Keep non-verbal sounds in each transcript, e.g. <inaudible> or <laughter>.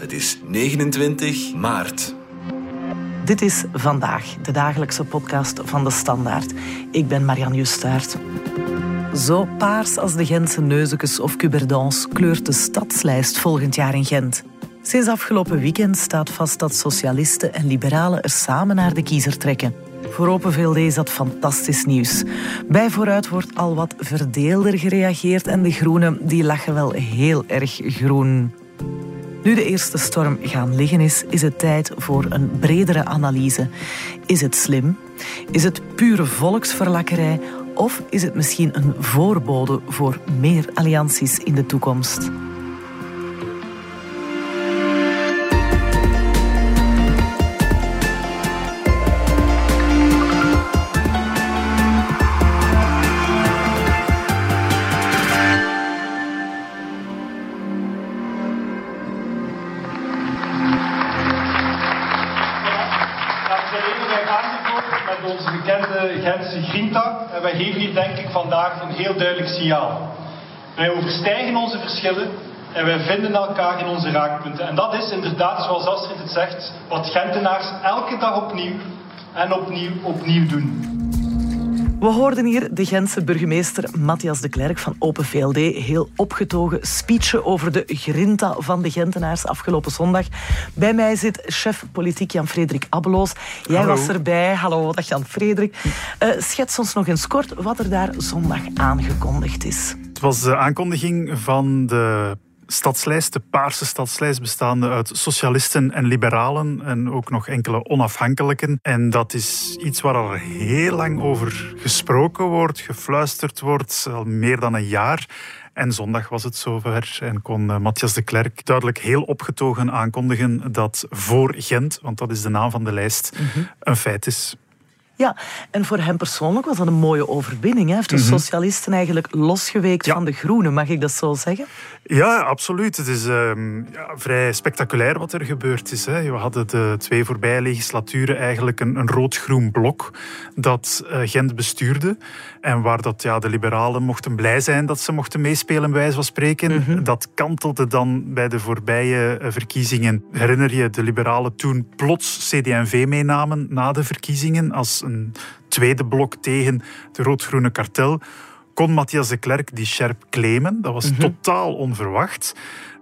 Het is 29 maart. Dit is Vandaag, de dagelijkse podcast van De Standaard. Ik ben Marianne Justaert. Zo paars als de Gentse Neuzekes of Cuberdans kleurt de stadslijst volgend jaar in Gent. Sinds afgelopen weekend staat vast dat socialisten en liberalen er samen naar de kiezer trekken. Voor Open VLD is dat fantastisch nieuws. Bij Vooruit wordt al wat verdeelder gereageerd en de groenen die lachen wel heel erg groen. Nu de eerste storm gaan liggen is, is het tijd voor een bredere analyse. Is het slim? Is het pure volksverlakkerij? Of is het misschien een voorbode voor meer allianties in de toekomst? Heel duidelijk signaal. Wij overstijgen onze verschillen en wij vinden elkaar in onze raakpunten. En dat is inderdaad, zoals Astrid het zegt, wat Gentenaars elke dag opnieuw en opnieuw opnieuw doen. We hoorden hier de Gentse burgemeester Matthias de Klerk van Open VLD heel opgetogen speechen over de grinta van de Gentenaars afgelopen zondag. Bij mij zit chef politiek Jan-Frederik Abbeloos. Jij was erbij. Hallo, dag Jan-Frederik. Uh, schets ons nog eens kort wat er daar zondag aangekondigd is. Het was de aankondiging van de stadslijst, de paarse stadslijst, bestaande uit socialisten en liberalen en ook nog enkele onafhankelijken. En dat is iets waar er heel lang over gesproken wordt, gefluisterd wordt, al meer dan een jaar. En zondag was het zover en kon eh, Matthias de Klerk duidelijk heel opgetogen aankondigen dat voor Gent, want dat is de naam van de lijst, mhm. een feit is. Ja, en voor hem persoonlijk was dat een mooie overwinning. Hij heeft de mhm. socialisten eigenlijk losgeweekt van de groenen, mag ik dat zo zeggen? Ja, absoluut. Het is ehm, ja, vrij spectaculair wat er gebeurd is. Hè. We hadden de twee voorbije legislaturen eigenlijk een, een rood-groen blok dat uh, Gent bestuurde. En waar dat, ja, de liberalen mochten blij zijn dat ze mochten meespelen, bij wijze van spreken. Mhm. Dat kantelde dan bij de voorbije eh, verkiezingen. Herinner je de liberalen toen plots CD&V meenamen na de verkiezingen als een tweede blok tegen de rood-groene kartel kon Matthias de Klerk die scherp claimen. Dat was mhm. totaal onverwacht.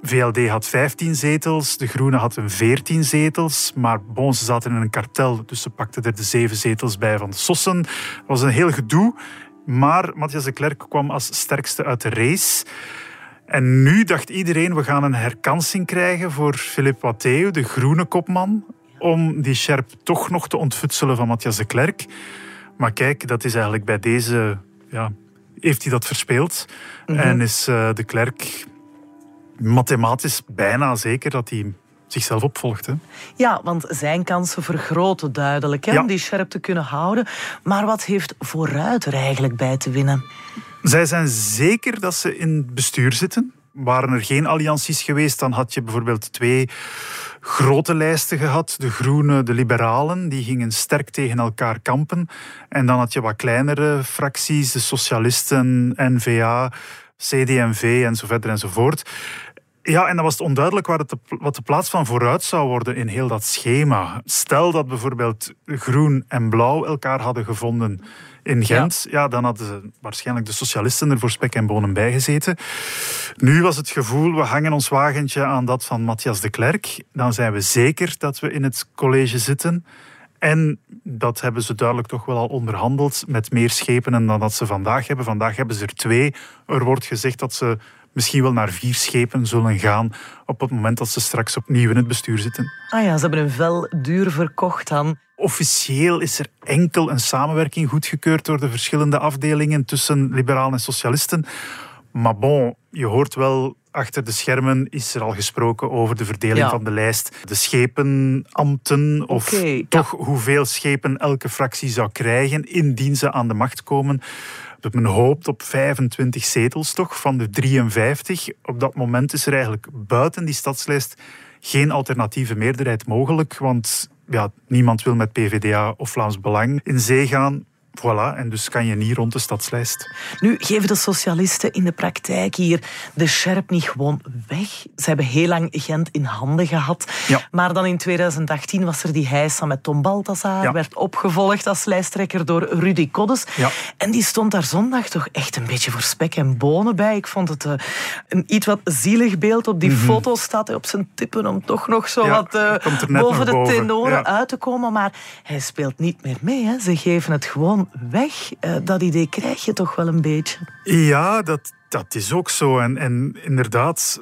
VLD had 15 zetels, de Groenen hadden 14 zetels, maar bon, ze zaten in een kartel, dus ze pakten er de zeven zetels bij van de Sossen. Dat was een heel gedoe, maar Matthias de Klerk kwam als sterkste uit de race. En nu dacht iedereen, we gaan een herkansing krijgen voor Philippe Watteeu, de groene kopman, om die scherp toch nog te ontfutselen van Matthias de Klerk. Maar kijk, dat is eigenlijk bij deze ja, heeft hij dat verspeeld. Mhm. En is uh, de klerk mathematisch bijna zeker dat hij zichzelf opvolgt. Hè? Ja, want zijn kansen vergroten duidelijk hè, om die scherp te kunnen houden. Maar wat heeft vooruit er eigenlijk bij te winnen? Zij zijn zeker dat ze in het bestuur zitten. Waren er geen allianties geweest, dan had je bijvoorbeeld twee grote lijsten gehad. De Groenen, de Liberalen, die gingen sterk tegen elkaar kampen. En dan had je wat kleinere fracties, de Socialisten, NVA, CD&V en zo verder enzovoort. Ja, en dan was het onduidelijk wat, de, wat de plaats van vooruit zou worden in heel dat schema. Stel dat bijvoorbeeld groen en blauw elkaar hadden gevonden in Gent, ja. dan hadden ze waarschijnlijk de socialisten er voor spek en bonen bijgezeten. Nu was het gevoel, we hangen ons wagentje aan dat van Matthias de Klerk. Dan zijn we zeker dat we in het college zitten. En dat hebben ze duidelijk toch wel al onderhandeld met meer schepen dan dat ze vandaag hebben. Vandaag hebben ze er twee. Er wordt gezegd dat ze misschien wel naar vier schepen zullen gaan op het moment dat ze straks opnieuw in het bestuur zitten. Ah ja, ze hebben een vel duur verkocht dan. Officieel is er enkel een samenwerking goedgekeurd door de verschillende afdelingen tussen liberalen en socialisten. Maar bon, je hoort wel achter de schermen is er al gesproken over de verdeling van de lijst. De schepenambten, of toch hoeveel schepen elke fractie zou krijgen indien ze aan de macht komen. Men hoopt op 25 zetels toch, van de 53. Op dat moment is er eigenlijk buiten die stadslijst geen alternatieve meerderheid mogelijk, want ja, niemand wil met PVDA of Vlaams Belang in zee gaan. Voilà, en dus kan je niet rond de stadslijst. Nu geven de socialisten in de praktijk hier de scherp niet gewoon weg. Ze hebben heel lang Gent in handen gehad. Ja. Maar dan in 2018 was er die heisa met Tom Balthazar, Ja. werd opgevolgd als lijsttrekker door Rudy Koddes. Ja. En die stond daar zondag toch echt een beetje voor spek en bonen bij. Ik vond het eh, een iets wat zielig beeld. Op die foto staat hij op zijn tippen om toch nog zo Mhm. Wat eh, boven de boven. tenoren uit te komen. Maar hij speelt niet meer mee. Hè. Ze geven het gewoon weg. Eh, dat idee krijg je toch wel een beetje. Ja, dat, dat is ook zo. En, en inderdaad,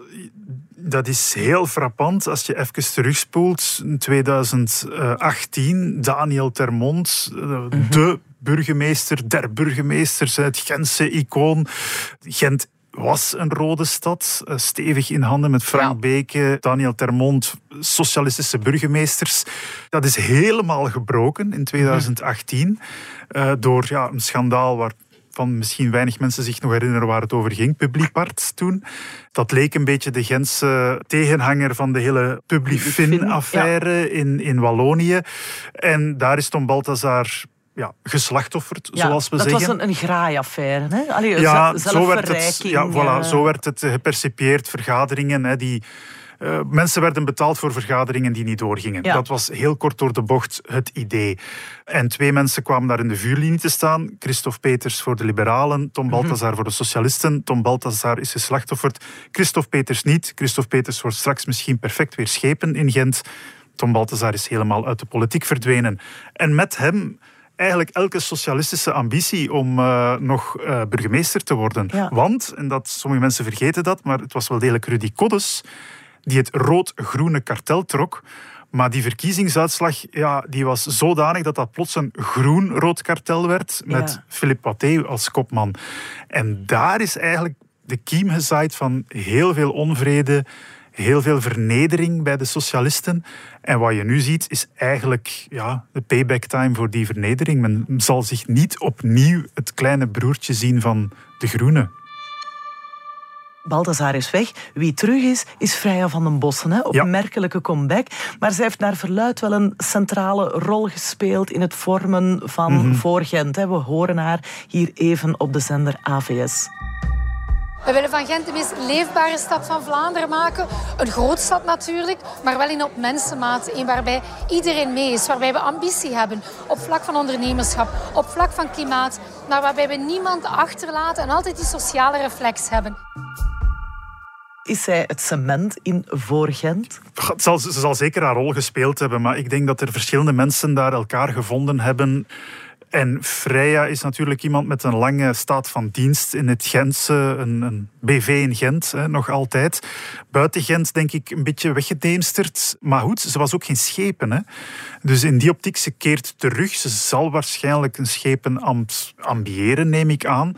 dat is heel frappant als je even terugspoelt. In 2018, Daniel Termont, eh, de burgemeester der burgemeesters, het Gentse icoon. Gent was een rode stad, eh, stevig in handen met Frank Ja. Beke, Daniel Termont, socialistische burgemeesters. Dat is helemaal gebroken in 2018 eh, door ja, een schandaal waar van misschien weinig mensen zich nog herinneren waar het over ging, Publipart toen. Dat leek een beetje de Gentse tegenhanger van de hele Publifin-affaire in, in Wallonië. En daar is Tom Balthazar ja, geslachtofferd, zoals we dat zeggen. was een, een graaiaffaire. Hè? Allee, Ja, zo werd, het, zelfverrijking, ja voilà, eh. zo werd het gepercipieerd. Vergaderingen hè, die... eh, mensen werden betaald voor vergaderingen die niet doorgingen. Ja. Dat was heel kort door de bocht het idee. En twee mensen kwamen daar in de vuurlinie te staan. Christophe Peters voor de liberalen, Mhm. Tom Balthazar voor de socialisten. Tom Balthazar is geslachtofferd. Christophe Peters niet. Christophe Peters wordt straks misschien perfect weer schepen in Gent. Tom Balthazar is helemaal uit de politiek verdwenen. En met hem eigenlijk elke socialistische ambitie om eh, nog eh, burgemeester te worden. Ja. Want, en dat sommige mensen vergeten dat, maar het was wel degelijk Rudy Koddes die het rood-groene kartel trok. Maar die verkiezingsuitslag ja, die was zodanig dat dat plots een groen-rood kartel werd met Ja. Philippe Pathé als kopman. En daar is eigenlijk de kiem gezaaid van heel veel onvrede, heel veel vernedering bij de socialisten. En wat je nu ziet is eigenlijk ja, de payback time voor die vernedering. Men zal zich niet opnieuw het kleine broertje zien van de groenen. Balthazar is weg. Wie terug is, is Freya van den Bossen. Hè? Opmerkelijke comeback. Maar zij heeft naar verluid wel een centrale rol gespeeld in het vormen van Mhm. Voor Gent. Hè? We horen haar hier even op de zender AVS. We willen van Gent de meest leefbare stad van Vlaanderen maken. Een grootstad natuurlijk, maar wel in op mensenmaat. Een waarbij iedereen mee is, waarbij we ambitie hebben op vlak van ondernemerschap, op vlak van klimaat, maar waarbij we niemand achterlaten en altijd die sociale reflex hebben. Is zij het cement in Voor Gent? Het zal, ze zal zeker haar rol gespeeld hebben, maar ik denk dat er verschillende mensen daar elkaar gevonden hebben. En Freya is natuurlijk iemand met een lange staat van dienst in het Gentse, een, een BV in Gent, hè, nog altijd. Buiten Gent denk ik een beetje weggedeemsterd. Maar goed, ze was ook geen schepen. Hè. Dus in die optiek, ze keert terug. Ze zal waarschijnlijk een schepenambt ambiëren, neem ik aan.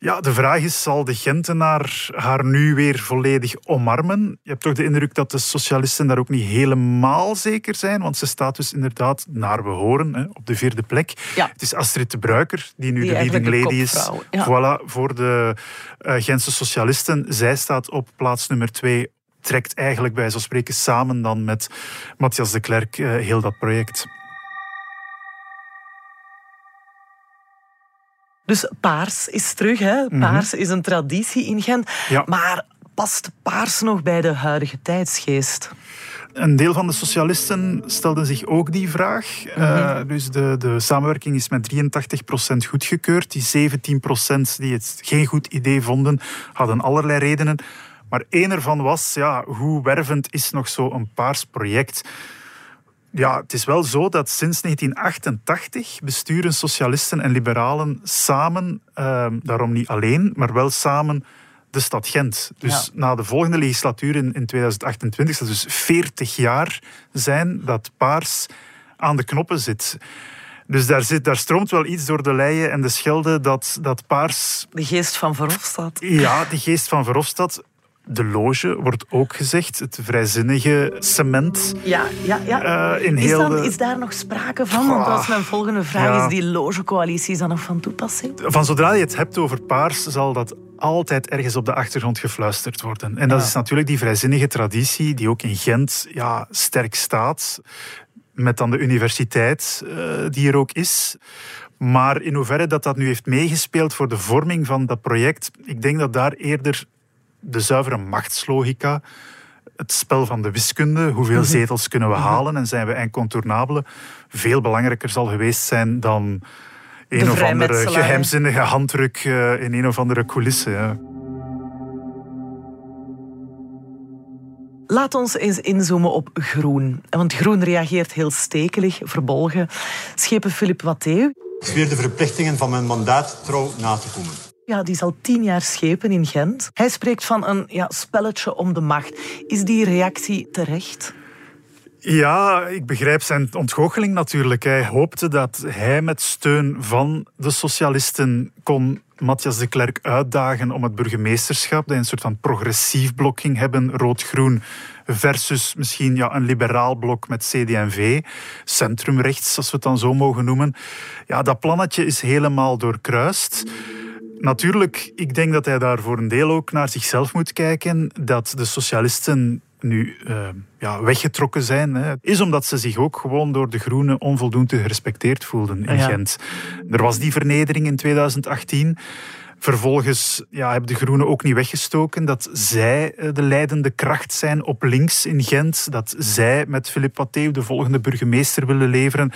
Ja, de vraag is, zal de Gentenaar haar nu weer volledig omarmen? Je hebt toch de indruk dat de socialisten daar ook niet helemaal zeker zijn, want ze staat dus inderdaad, naar we horen, hè, op de vierde plek. Ja. Het is Astrid de Bruiker, die nu Die de leading lady is ja. voilà, voor de eh, Gentse socialisten. Zij staat op plaats nummer twee, trekt eigenlijk bij zo spreken samen dan met Matthias de Klerk eh, heel dat project. Dus paars is terug. Hè? Paars is een traditie in Gent. Mhm. Ja. Maar past paars nog bij de huidige tijdsgeest? Een deel van de socialisten stelde zich ook die vraag. Eh, dus de, de samenwerking is met 83% goedgekeurd. Die 17% die het geen goed idee vonden, hadden allerlei redenen. Maar één ervan was, ja, hoe wervend is nog zo'n paars project? Ja, het is wel zo dat sinds 1988 besturen socialisten en liberalen samen, eh, daarom niet alleen, maar wel samen de stad Gent. Dus Ja. na de volgende legislatuur in, in 2028, dat dus 40 jaar zijn dat Paars aan de knoppen zit. Dus daar, zit, daar stroomt wel iets door de leien en de Schelde dat, dat Paars De geest van Verhofstadt. ja, de geest van Verhofstadt. De loge wordt ook gezegd, het vrijzinnige cement. Ja, ja, ja. Eh, in is, heel dan, de- is daar nog sprake van? Want dat is mijn volgende vraag. Ja. Is die logecoalitie is dan nog van toepassing? Van zodra je het hebt over paars, zal dat altijd ergens op de achtergrond gefluisterd worden. En dat Ja. is natuurlijk die vrijzinnige traditie die ook in Gent ja, sterk staat. Met dan de universiteit eh, die er ook is. Maar in hoeverre dat dat nu heeft meegespeeld voor de vorming van dat project, ik denk dat daar eerder de zuivere machtslogica, het spel van de wiskunde, hoeveel mhm. zetels kunnen we mhm. halen en zijn we incontournabele, veel belangrijker zal geweest zijn dan een of andere geheimzinnige handdruk eh, in een of andere coulisse. Ja. Laat ons eens inzoomen op groen. Want groen reageert heel stekelig, verbolgen. Schepen Philippe Watteeu. Ik zweer de verplichtingen van mijn mandaat trouw na te komen. Ja, die is al tien jaar schepen in Gent. Hij spreekt van een ja, spelletje om de macht. Is die reactie terecht? Ja, ik begrijp zijn ontgoocheling natuurlijk. Hij hoopte dat hij met steun van de socialisten kon Matthias de Klerk uitdagen om het burgemeesterschap. Dat een soort van progressief blok ging hebben, rood-groen, versus misschien ja, een liberaal blok met CD&V, centrumrechts, als we het dan zo mogen noemen. Ja, dat plannetje is helemaal doorkruist. Natuurlijk, ik denk dat hij daar voor een deel ook naar zichzelf moet kijken. Dat de socialisten nu uh, ja, weggetrokken zijn, hè, is omdat ze zich ook gewoon door de Groenen onvoldoende gerespecteerd voelden in Gent. Er was die vernedering in 2018. Vervolgens ja, hebben de Groenen ook niet weggestoken dat zij eh, de leidende kracht zijn op links in Gent. Dat zij met Philippe Pathé de volgende burgemeester willen leveren.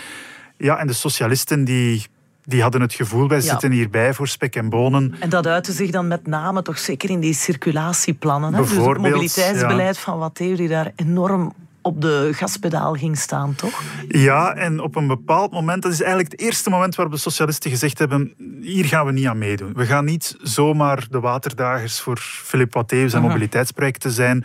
Ja, en de socialisten die die hadden het gevoel, wij zitten hierbij voor spek en bonen. En dat uitte zich dan met name toch zeker in die circulatieplannen. Hè? Dus het mobiliteitsbeleid van Watteo die daar enorm op de gaspedaal ging staan, toch? Ja, en op een bepaald moment, dat is eigenlijk het eerste moment waarop de socialisten gezegd hebben, hier gaan we niet aan meedoen. We gaan niet zomaar de waterdagers voor Philippe Watteus en mobiliteitsprojecten zijn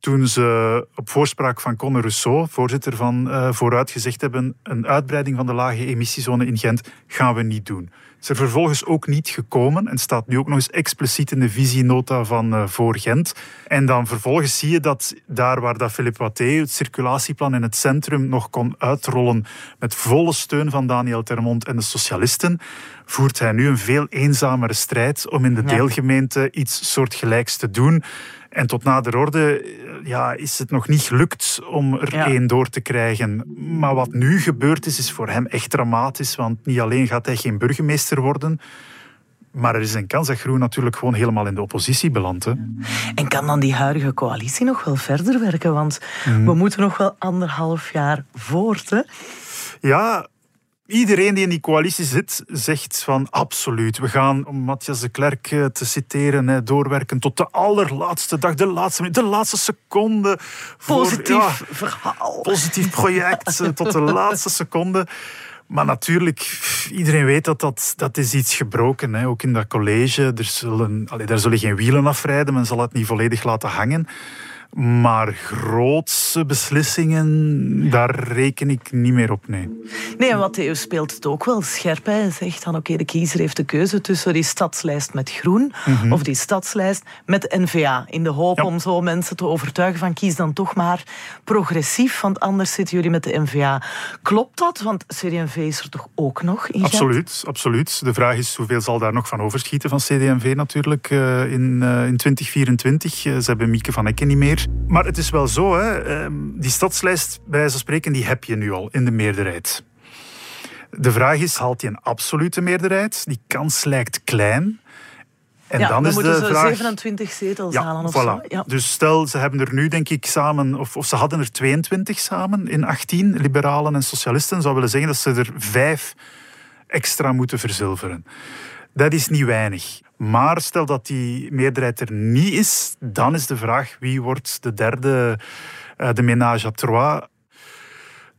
toen ze op voorspraak van Conor Rousseau, voorzitter van uh, Vooruit, gezegd hebben een uitbreiding van de lage emissiezone in Gent gaan we niet doen. Is er vervolgens ook niet gekomen en staat nu ook nog eens expliciet in de visienota van uh, Voor Gent. En dan vervolgens zie je dat daar waar dat Philippe Watté het circulatieplan in het centrum nog kon uitrollen met volle steun van Daniel Termont en de socialisten, voert hij nu een veel eenzamere strijd om in de deelgemeente iets soortgelijks te doen. En tot nader orde ja, is het nog niet gelukt om er één door te krijgen. Maar wat nu gebeurd is, is voor hem echt dramatisch. Want niet alleen gaat hij geen burgemeester worden, maar er is een kans dat Groen natuurlijk gewoon helemaal in de oppositie belandt. Hè. En kan dan die huidige coalitie nog wel verder werken? Want mhm. we moeten nog wel anderhalf jaar voort. Hè? Ja, Iedereen die in die coalitie zit, zegt van absoluut. We gaan, om Matthias de Klerk eh, te citeren, doorwerken tot de allerlaatste dag, de laatste de laatste seconde. Positief verhaal. Positief project, eh, tot de laatste seconde. Maar natuurlijk, iedereen weet dat dat, dat is iets gebroken is. Ook in dat college, er zullen, allee, daar zullen geen wielen afrijden, men zal het niet volledig laten hangen. Maar grootse beslissingen, daar reken ik niet meer op, nee. Nee, en wat Theo speelt het ook wel scherp. Hij zegt dan, oké, de kiezer heeft de keuze tussen die stadslijst met groen mhm. of die stadslijst met NVA. In de hoop om zo mensen te overtuigen van kies dan toch maar progressief, want anders zitten jullie met de NVA. Klopt dat? Want CD&V is er toch ook nog in Absoluut, absoluut. De vraag is hoeveel zal daar nog van overschieten van CD&V natuurlijk uh, in, uh, in 2024. Uh, ze hebben Mieke van Ecken niet meer. Maar het is wel zo, hè, ehm, die stadslijst, bij wijze van spreken, die heb je nu al in de meerderheid. De vraag is, haalt hij een absolute meerderheid? Die kans lijkt klein. En dan, dan, is moeten de ze vraag... 27 zetels halen of zo. Ja. Dus stel, ze hebben er nu denk ik samen, of, of, ze hadden er 22 samen in 18, liberalen en socialisten. zou willen zeggen dat ze er vijf extra moeten verzilveren. Dat is niet weinig. Maar stel dat die meerderheid er niet is, dan is de vraag wie wordt de derde, uh, de ménage à trois.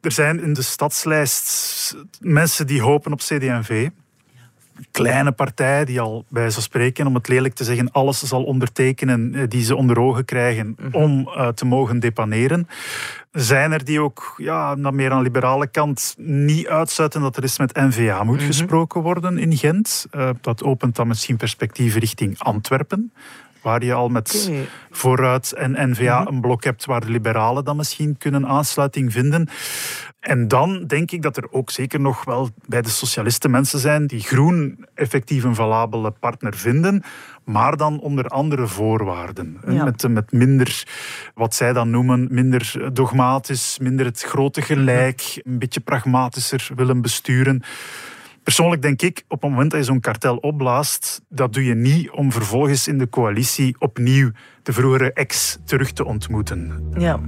Er zijn in de stadslijst mensen die hopen op CD&V kleine partij die al bij zo spreken, om het lelijk te zeggen, alles zal ondertekenen eh, die ze onder ogen krijgen mhm. om uh, te mogen depaneren. Zijn er die ook ja, meer aan de liberale kant niet uitsluiten dat er eens met NVA moet mhm. gesproken worden in Gent? Uh, dat opent dan misschien perspectieven richting Antwerpen waar je al met Vooruit en NVA mhm. een blok hebt waar de liberalen dan misschien kunnen aansluiting vinden. En dan denk ik dat er ook zeker nog wel bij de socialisten mensen zijn die groen effectief een valabele partner vinden, maar dan onder andere voorwaarden. Met, met minder, wat zij dan noemen, minder dogmatisch, minder het grote gelijk, een beetje pragmatischer willen besturen. Persoonlijk denk ik, op het moment dat je zo'n kartel opblaast, dat doe je niet om vervolgens in de coalitie opnieuw de vroegere ex terug te ontmoeten. Ja.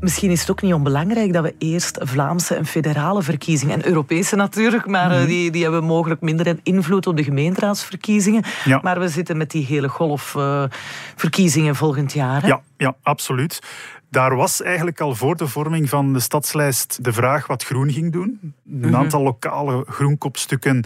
Misschien is het ook niet onbelangrijk dat we eerst Vlaamse en federale verkiezingen, en Europese natuurlijk, maar eh, die, die hebben mogelijk minder invloed op de gemeenteraadsverkiezingen. Ja. Maar we zitten met die hele golf uh, verkiezingen volgend jaar. Hè? Ja, ja, absoluut. Daar was eigenlijk al voor de vorming van de stadslijst de vraag wat Groen ging doen. Een Mhm. aantal lokale groenkopstukken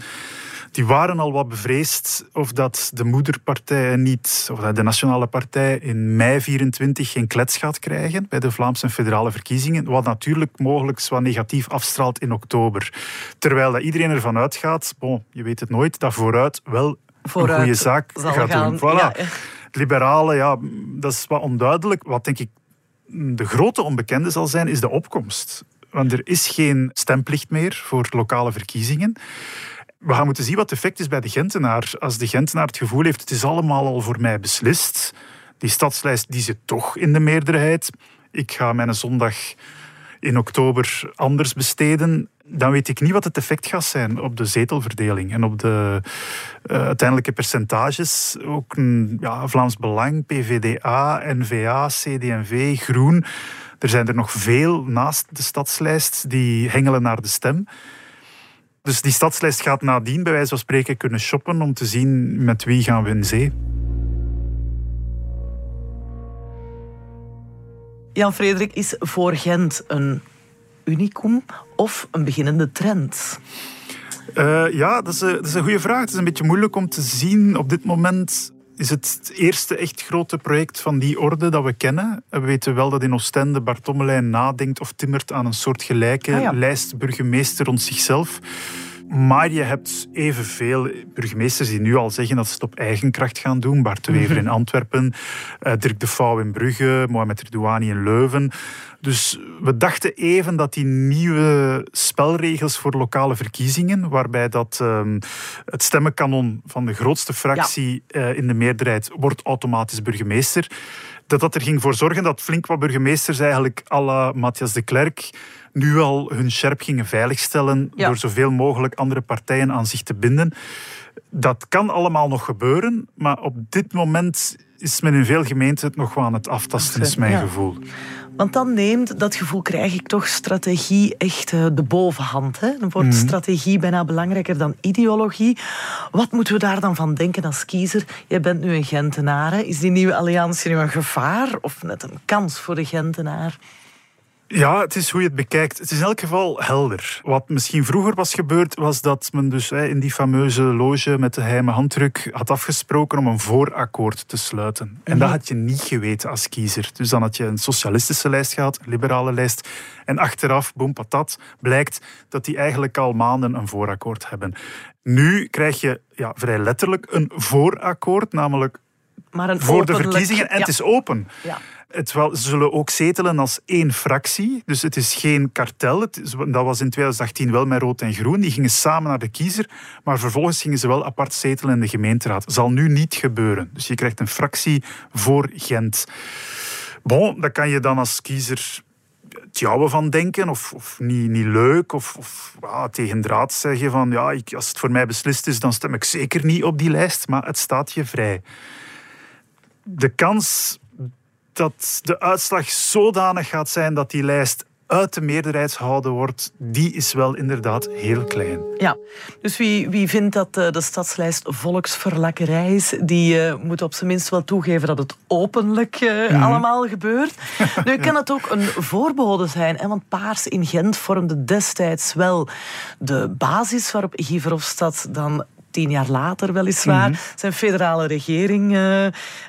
die waren al wat bevreesd of dat de moederpartij niet, of dat de nationale partij in mei 24 geen klets gaat krijgen bij de Vlaamse federale verkiezingen, wat natuurlijk mogelijk wat negatief afstraalt in oktober. Terwijl dat iedereen ervan uitgaat, bon, je weet het nooit, dat vooruit wel Vooruit een goede zaak zal gaat gaan, doen. Voilà. ja. Het liberale, ja, dat is wat onduidelijk. Wat denk ik de grote onbekende zal zijn, is de opkomst. Want er is geen stemplicht meer voor lokale verkiezingen. We gaan moeten zien wat het effect is bij de Gentenaar. Als de Gentenaar het gevoel heeft, het is allemaal al voor mij beslist. Die stadslijst die zit toch in de meerderheid. Ik ga mijn zondag in oktober anders besteden. Dan weet ik niet wat het effect gaat zijn op de zetelverdeling en op de uh, uiteindelijke percentages. Ook een, ja, Vlaams Belang, PVDA, NVA, CD&V, Groen. Er zijn er nog veel naast de stadslijst die hengelen naar de stem. Dus die stadslijst gaat nadien bij wijze van spreken kunnen shoppen om te zien met wie gaan we in zee. Jan Frederik, is voor Gent een unicum of een beginnende trend? Uh, ja, dat is, een, dat is een goede vraag. Het is een beetje moeilijk om te zien. Op dit moment is het het eerste echt grote project van die orde dat we kennen. We weten wel dat in Oostende Bart Tommelijn nadenkt of timmert aan een soort gelijke Ah, ja. lijst burgemeester rond zichzelf. Maar je hebt evenveel burgemeesters die nu al zeggen dat ze het op eigen kracht gaan doen. Bart de Wever in Antwerpen, uh, Dirk de Vouw in Brugge, Mohamed Erdouani in Leuven. Dus we dachten even dat die nieuwe spelregels voor lokale verkiezingen, waarbij dat um, het stemmenkanon van de grootste fractie ja. uh, in de meerderheid wordt automatisch burgemeester, dat dat er ging voor zorgen dat flink wat burgemeesters eigenlijk à la Matthias de Klerk nu al hun scherp gingen veiligstellen Ja. door zoveel mogelijk andere partijen aan zich te binden. Dat kan allemaal nog gebeuren, maar op dit moment is men in veel gemeenten het nog wel aan het aftasten, is mijn Ja. gevoel. Want dan neemt, dat gevoel krijg ik toch, strategie echt eh, de bovenhand. Hè? Dan wordt strategie bijna belangrijker dan ideologie. Wat moeten we daar dan van denken als kiezer? Jij bent nu een Gentenaar. Hè? Is die nieuwe alliantie nu een gevaar of net een kans voor de Gentenaar? Ja, het is hoe je het bekijkt. Het is in elk geval helder. Wat misschien vroeger was gebeurd, was dat men dus in die fameuze loge met de geheime handdruk had afgesproken om een voorakkoord te sluiten. En dat had je niet geweten als kiezer. Dus dan had je een socialistische lijst gehad, een liberale lijst. En achteraf, boem patat, blijkt dat die eigenlijk al maanden een voorakkoord hebben. Nu krijg je ja, vrij letterlijk een voorakkoord, namelijk Maar een voor de verkiezingen. En ja. het is open. Ja. Het ze zullen ook zetelen als één fractie. Dus het is geen kartel. Het dat was in 2018 wel met Rood en Groen. Die gingen samen naar de kiezer. Maar vervolgens gingen ze wel apart zetelen in de gemeenteraad. Zal nu niet gebeuren. Dus je krijgt een fractie voor Gent. Bon, daar kan je dan als kiezer het jouwe van denken of, niet, niet leuk of, of tegen draad zeggen van ja, ik, als het voor mij beslist is, dan stem ik zeker niet op die lijst, maar het staat je vrij. De kans dat de uitslag zodanig gaat zijn dat die lijst uit de meerderheid gehouden wordt, die is wel inderdaad heel klein. Ja, dus wie, wie vindt dat eh, de stadslijst volksverlakkerij is, die eh, moet op zijn minst wel toegeven dat het openlijk eh, allemaal gebeurt. <laughs> Nu kan het ook een voorbode zijn, hè, want Paars in Gent vormde destijds wel de basis waarop Guy Verhofstadt dan tien jaar later weliswaar zijn federale regering eh,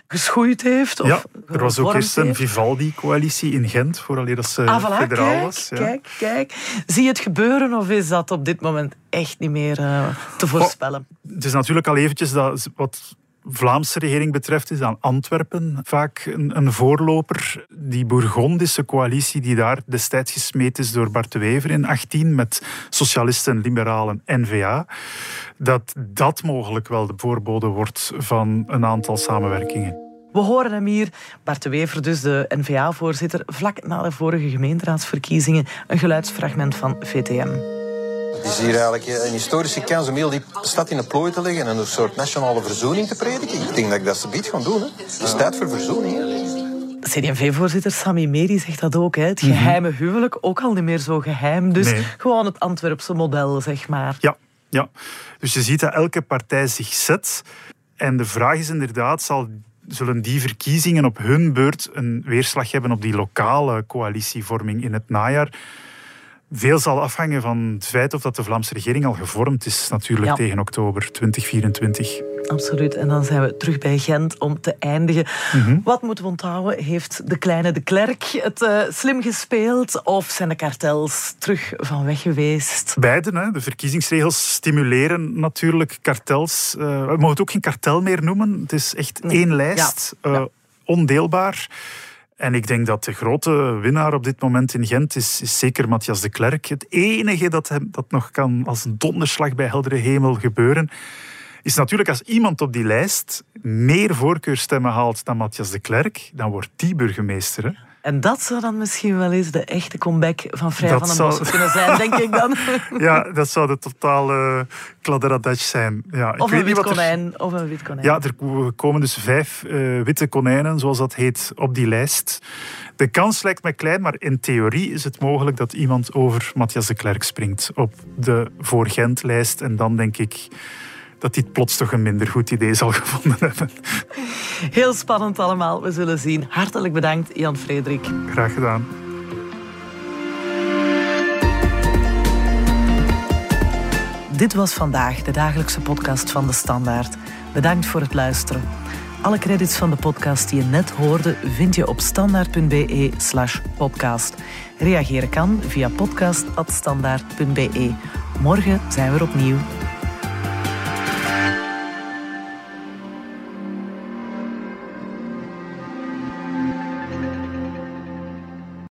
geschoeid heeft. Of ja, er was ook eerst een. Vivaldi-coalitie in Gent, vooraleer dat ze Ah, voilà, federaal kijk, was. Ja. kijk, kijk. Zie je het gebeuren of is dat op dit moment echt niet meer eh, te voorspellen? Het is natuurlijk al eventjes dat wat Vlaamse regering betreft is aan Antwerpen vaak een, een voorloper. Die Bourgondische coalitie die daar destijds gesmeed is door Bart de Wever in 18 met socialisten, liberalen, N-VA, dat dat mogelijk wel de voorbode wordt van een aantal samenwerkingen. We horen hem hier, Bart de Wever, dus de N-VA-voorzitter, vlak na de vorige gemeenteraadsverkiezingen, een geluidsfragment van VTM. Het is hier eigenlijk een historische kans om heel die stad in de plooi te leggen en een soort nationale verzoening te prediken. Ik denk dat ik dat ze biedt gaan doen. Hè. Het is tijd voor verzoening. CD&V-voorzitter Sami Meri zegt dat ook. Hè. Het geheime huwelijk, ook al niet meer zo geheim. Dus Nee. gewoon het Antwerpse model, zeg maar. Ja, ja. Dus je ziet dat elke partij zich zet. En de vraag is inderdaad, zal, zullen die verkiezingen op hun beurt een weerslag hebben op die lokale coalitievorming in het najaar? Veel zal afhangen van het feit of dat de Vlaamse regering al gevormd is, natuurlijk Ja. tegen oktober 2024. Absoluut. En dan zijn we terug bij Gent om te eindigen. Mhm. Wat moeten we onthouden? Heeft de kleine de Klerk het eh, slim gespeeld? Of zijn de kartels terug van weg geweest? Beide, hè. de verkiezingsregels stimuleren natuurlijk kartels. Eh, we mogen het ook geen kartel meer noemen. Het is echt één lijst, Ja. eh, ondeelbaar. En ik denk dat de grote winnaar op dit moment in Gent is, is zeker Matthias de Klerk. Het enige dat, hem, dat nog kan als een donderslag bij heldere hemel gebeuren, is natuurlijk als iemand op die lijst meer voorkeurstemmen haalt dan Matthias de Klerk, dan wordt die burgemeester. En dat zou dan misschien wel eens de echte comeback van Vrij Dat van den zou- Bossen kunnen zijn, denk ik dan. <laughs> Ja, dat zou de totale kladderadatsch zijn. Ja, ik Of weet een niet wit wat er- konijn. Of een wit konijn. Ja, er komen dus vijf eh, witte konijnen, zoals dat heet, op die lijst. De kans lijkt mij klein, maar in theorie is het mogelijk dat iemand over Matthias de Klerk springt op de voor Gent-lijst. En dan denk ik dat hij het plots toch een minder goed idee zal <laughs> gevonden hebben. Heel spannend allemaal. We zullen zien. Hartelijk bedankt, Jan Frederik. Graag gedaan. Dit was vandaag de dagelijkse podcast van De Standaard. Bedankt voor het luisteren. Alle credits van de podcast die je net hoorde vind je op standaard.be slash podcast. Reageren kan via podcast.standaard.be. Morgen zijn we er opnieuw.